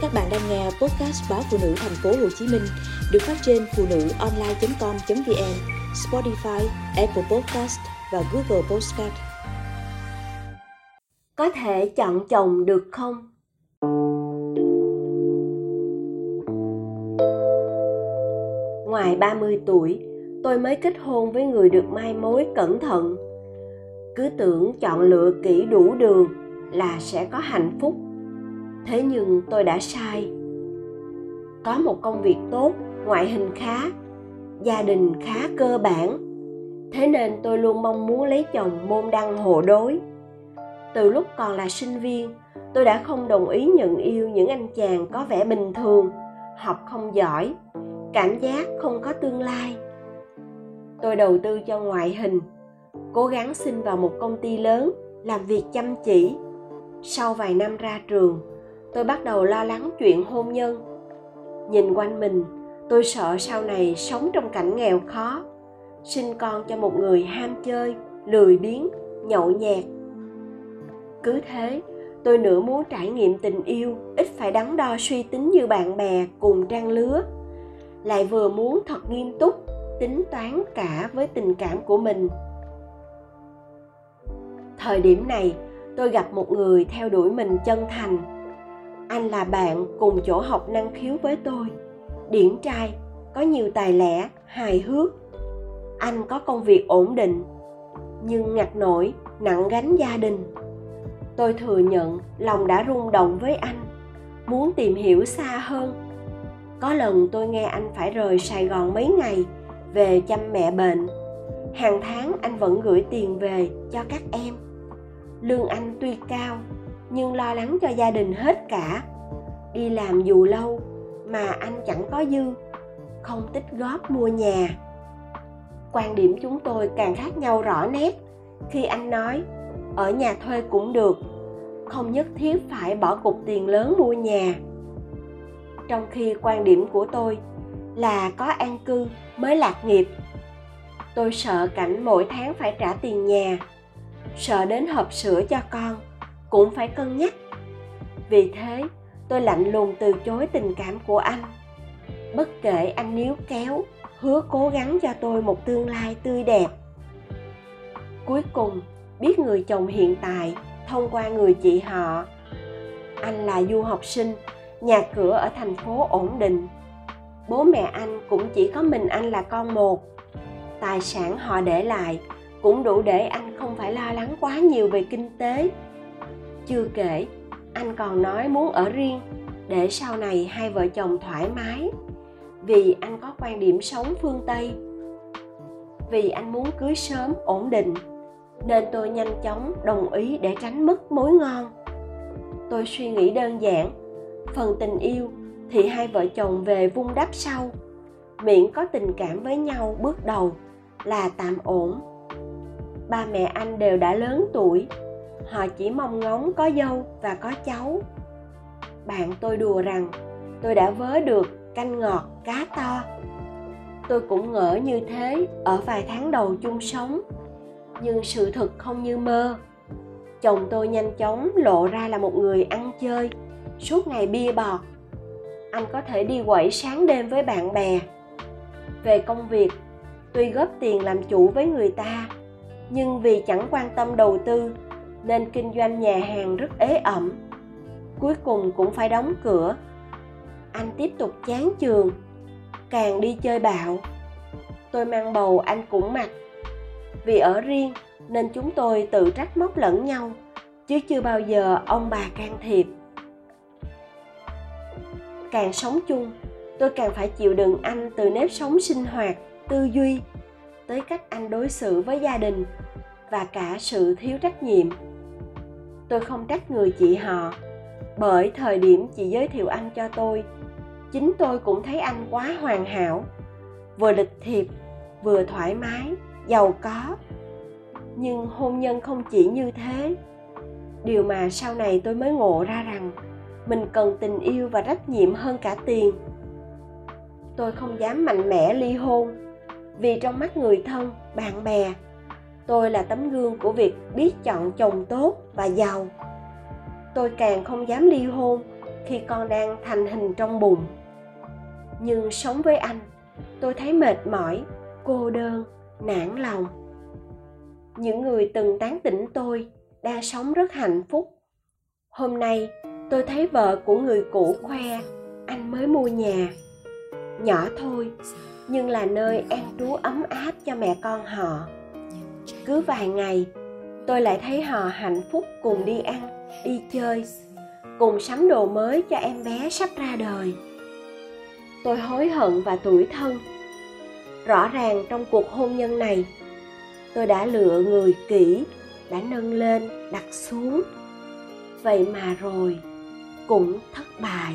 Các bạn đang nghe podcast báo phụ nữ thành phố Hồ Chí Minh được phát trên phụ nữ online.com.vn, Spotify, Apple Podcast và Google Podcast. Có thể chọn chồng được không? Ngoài 30 tuổi, tôi mới kết hôn với người được mai mối cẩn thận. Cứ tưởng chọn lựa kỹ đủ đường là sẽ có hạnh phúc thế nhưng tôi đã sai. Có một công việc tốt, ngoại hình khá, gia đình khá cơ bản. Thế nên tôi luôn mong muốn lấy chồng môn đăng hộ đối. Từ lúc còn là sinh viên, tôi đã không đồng ý nhận yêu những anh chàng có vẻ bình thường, học không giỏi, cảm giác không có tương lai. Tôi đầu tư cho ngoại hình, cố gắng xin vào một công ty lớn, làm việc chăm chỉ. Sau vài năm ra trường tôi bắt đầu lo lắng chuyện hôn nhân. Nhìn quanh mình, tôi sợ sau này sống trong cảnh nghèo khó, sinh con cho một người ham chơi, lười biếng, nhậu nhẹt. Cứ thế, tôi nửa muốn trải nghiệm tình yêu, ít phải đắn đo suy tính như bạn bè cùng trang lứa. Lại vừa muốn thật nghiêm túc, tính toán cả với tình cảm của mình. Thời điểm này, tôi gặp một người theo đuổi mình chân thành anh là bạn cùng chỗ học năng khiếu với tôi. Điển trai, có nhiều tài lẻ, hài hước. Anh có công việc ổn định, nhưng ngặt nổi, nặng gánh gia đình. Tôi thừa nhận lòng đã rung động với anh, muốn tìm hiểu xa hơn. Có lần tôi nghe anh phải rời sài gòn mấy ngày về chăm mẹ bệnh. Hàng tháng anh vẫn gửi tiền về cho các em. Lương anh tuy cao nhưng lo lắng cho gia đình hết cả. Đi làm dù lâu, mà anh chẳng có dư, không tích góp mua nhà. Quan điểm chúng tôi càng khác nhau rõ nét khi anh nói, ở nhà thuê cũng được, không nhất thiết phải bỏ cục tiền lớn mua nhà. Trong khi quan điểm của tôi là có an cư mới lạc nghiệp, tôi sợ cảnh mỗi tháng phải trả tiền nhà, sợ đến hộp sữa cho con cũng phải cân nhắc. Vì thế, tôi lạnh lùng từ chối tình cảm của anh. Bất kể anh níu kéo, hứa cố gắng cho tôi một tương lai tươi đẹp. Cuối cùng, biết người chồng hiện tại thông qua người chị họ. Anh là du học sinh, nhà cửa ở thành phố ổn định. Bố mẹ anh cũng chỉ có mình anh là con một. Tài sản họ để lại cũng đủ để anh không phải lo lắng quá nhiều về kinh tế chưa kể, anh còn nói muốn ở riêng để sau này hai vợ chồng thoải mái. Vì anh có quan điểm sống phương tây. Vì anh muốn cưới sớm, ổn định, nên tôi nhanh chóng đồng ý để tránh mất mối ngon. Tôi suy nghĩ đơn giản, phần tình yêu thì hai vợ chồng về vung đắp sau. Miễn có tình cảm với nhau bước đầu là tạm ổn. Ba mẹ anh đều đã lớn tuổi họ chỉ mong ngóng có dâu và có cháu. Bạn tôi đùa rằng, tôi đã vớ được canh ngọt cá to. Tôi cũng ngỡ như thế ở vài tháng đầu chung sống. Nhưng sự thật không như mơ. Chồng tôi nhanh chóng lộ ra là một người ăn chơi, suốt ngày bia bọt. Anh có thể đi quẩy sáng đêm với bạn bè. Về công việc, tuy góp tiền làm chủ với người ta, nhưng vì chẳng quan tâm đầu tư nên kinh doanh nhà hàng rất ế ẩm. Cuối cùng cũng phải đóng cửa. Anh tiếp tục chán trường càng đi chơi bạo. Tôi mang bầu anh cũng mặc. Vì ở riêng nên chúng tôi tự trách móc lẫn nhau, chứ chưa bao giờ ông bà can thiệp. Càng sống chung, tôi càng phải chịu đựng anh từ nếp sống sinh hoạt, tư duy, tới cách anh đối xử với gia đình và cả sự thiếu trách nhiệm tôi không trách người chị họ. Bởi thời điểm chị giới thiệu anh cho tôi, chính tôi cũng thấy anh quá hoàn hảo. Vừa lịch thiệp, vừa thoải mái, giàu có. Nhưng hôn nhân không chỉ như thế. Điều mà sau này tôi mới ngộ ra rằng, mình cần tình yêu và trách nhiệm hơn cả tiền. Tôi không dám mạnh mẽ ly hôn, vì trong mắt người thân, bạn bè tôi là tấm gương của việc biết chọn chồng tốt và giàu. Tôi càng không dám ly hôn khi con đang thành hình trong bụng. Nhưng sống với anh, tôi thấy mệt mỏi, cô đơn, nản lòng. Những người từng tán tỉnh tôi đang sống rất hạnh phúc. Hôm nay, tôi thấy vợ của người cũ khoe, anh mới mua nhà. Nhỏ thôi, nhưng là nơi an trú ấm áp cho mẹ con họ cứ vài ngày, tôi lại thấy họ hạnh phúc cùng đi ăn, đi chơi, cùng sắm đồ mới cho em bé sắp ra đời. Tôi hối hận và tủi thân. Rõ ràng trong cuộc hôn nhân này, tôi đã lựa người kỹ, đã nâng lên, đặt xuống. Vậy mà rồi, cũng thất bại.